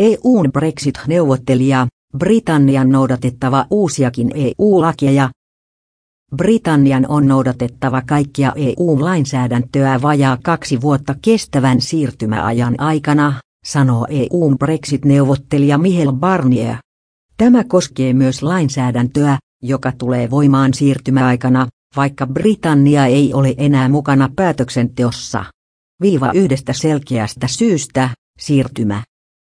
EUn Brexit-neuvottelija, Britannian noudatettava uusiakin EU-lakeja. Britannian on noudatettava kaikkia EU-lainsäädäntöä vajaa kaksi vuotta kestävän siirtymäajan aikana, sanoo EUn Brexit-neuvottelija Michel Barnier. Tämä koskee myös lainsäädäntöä, joka tulee voimaan siirtymäaikana, vaikka Britannia ei ole enää mukana päätöksenteossa. Viiva yhdestä selkeästä syystä, siirtymä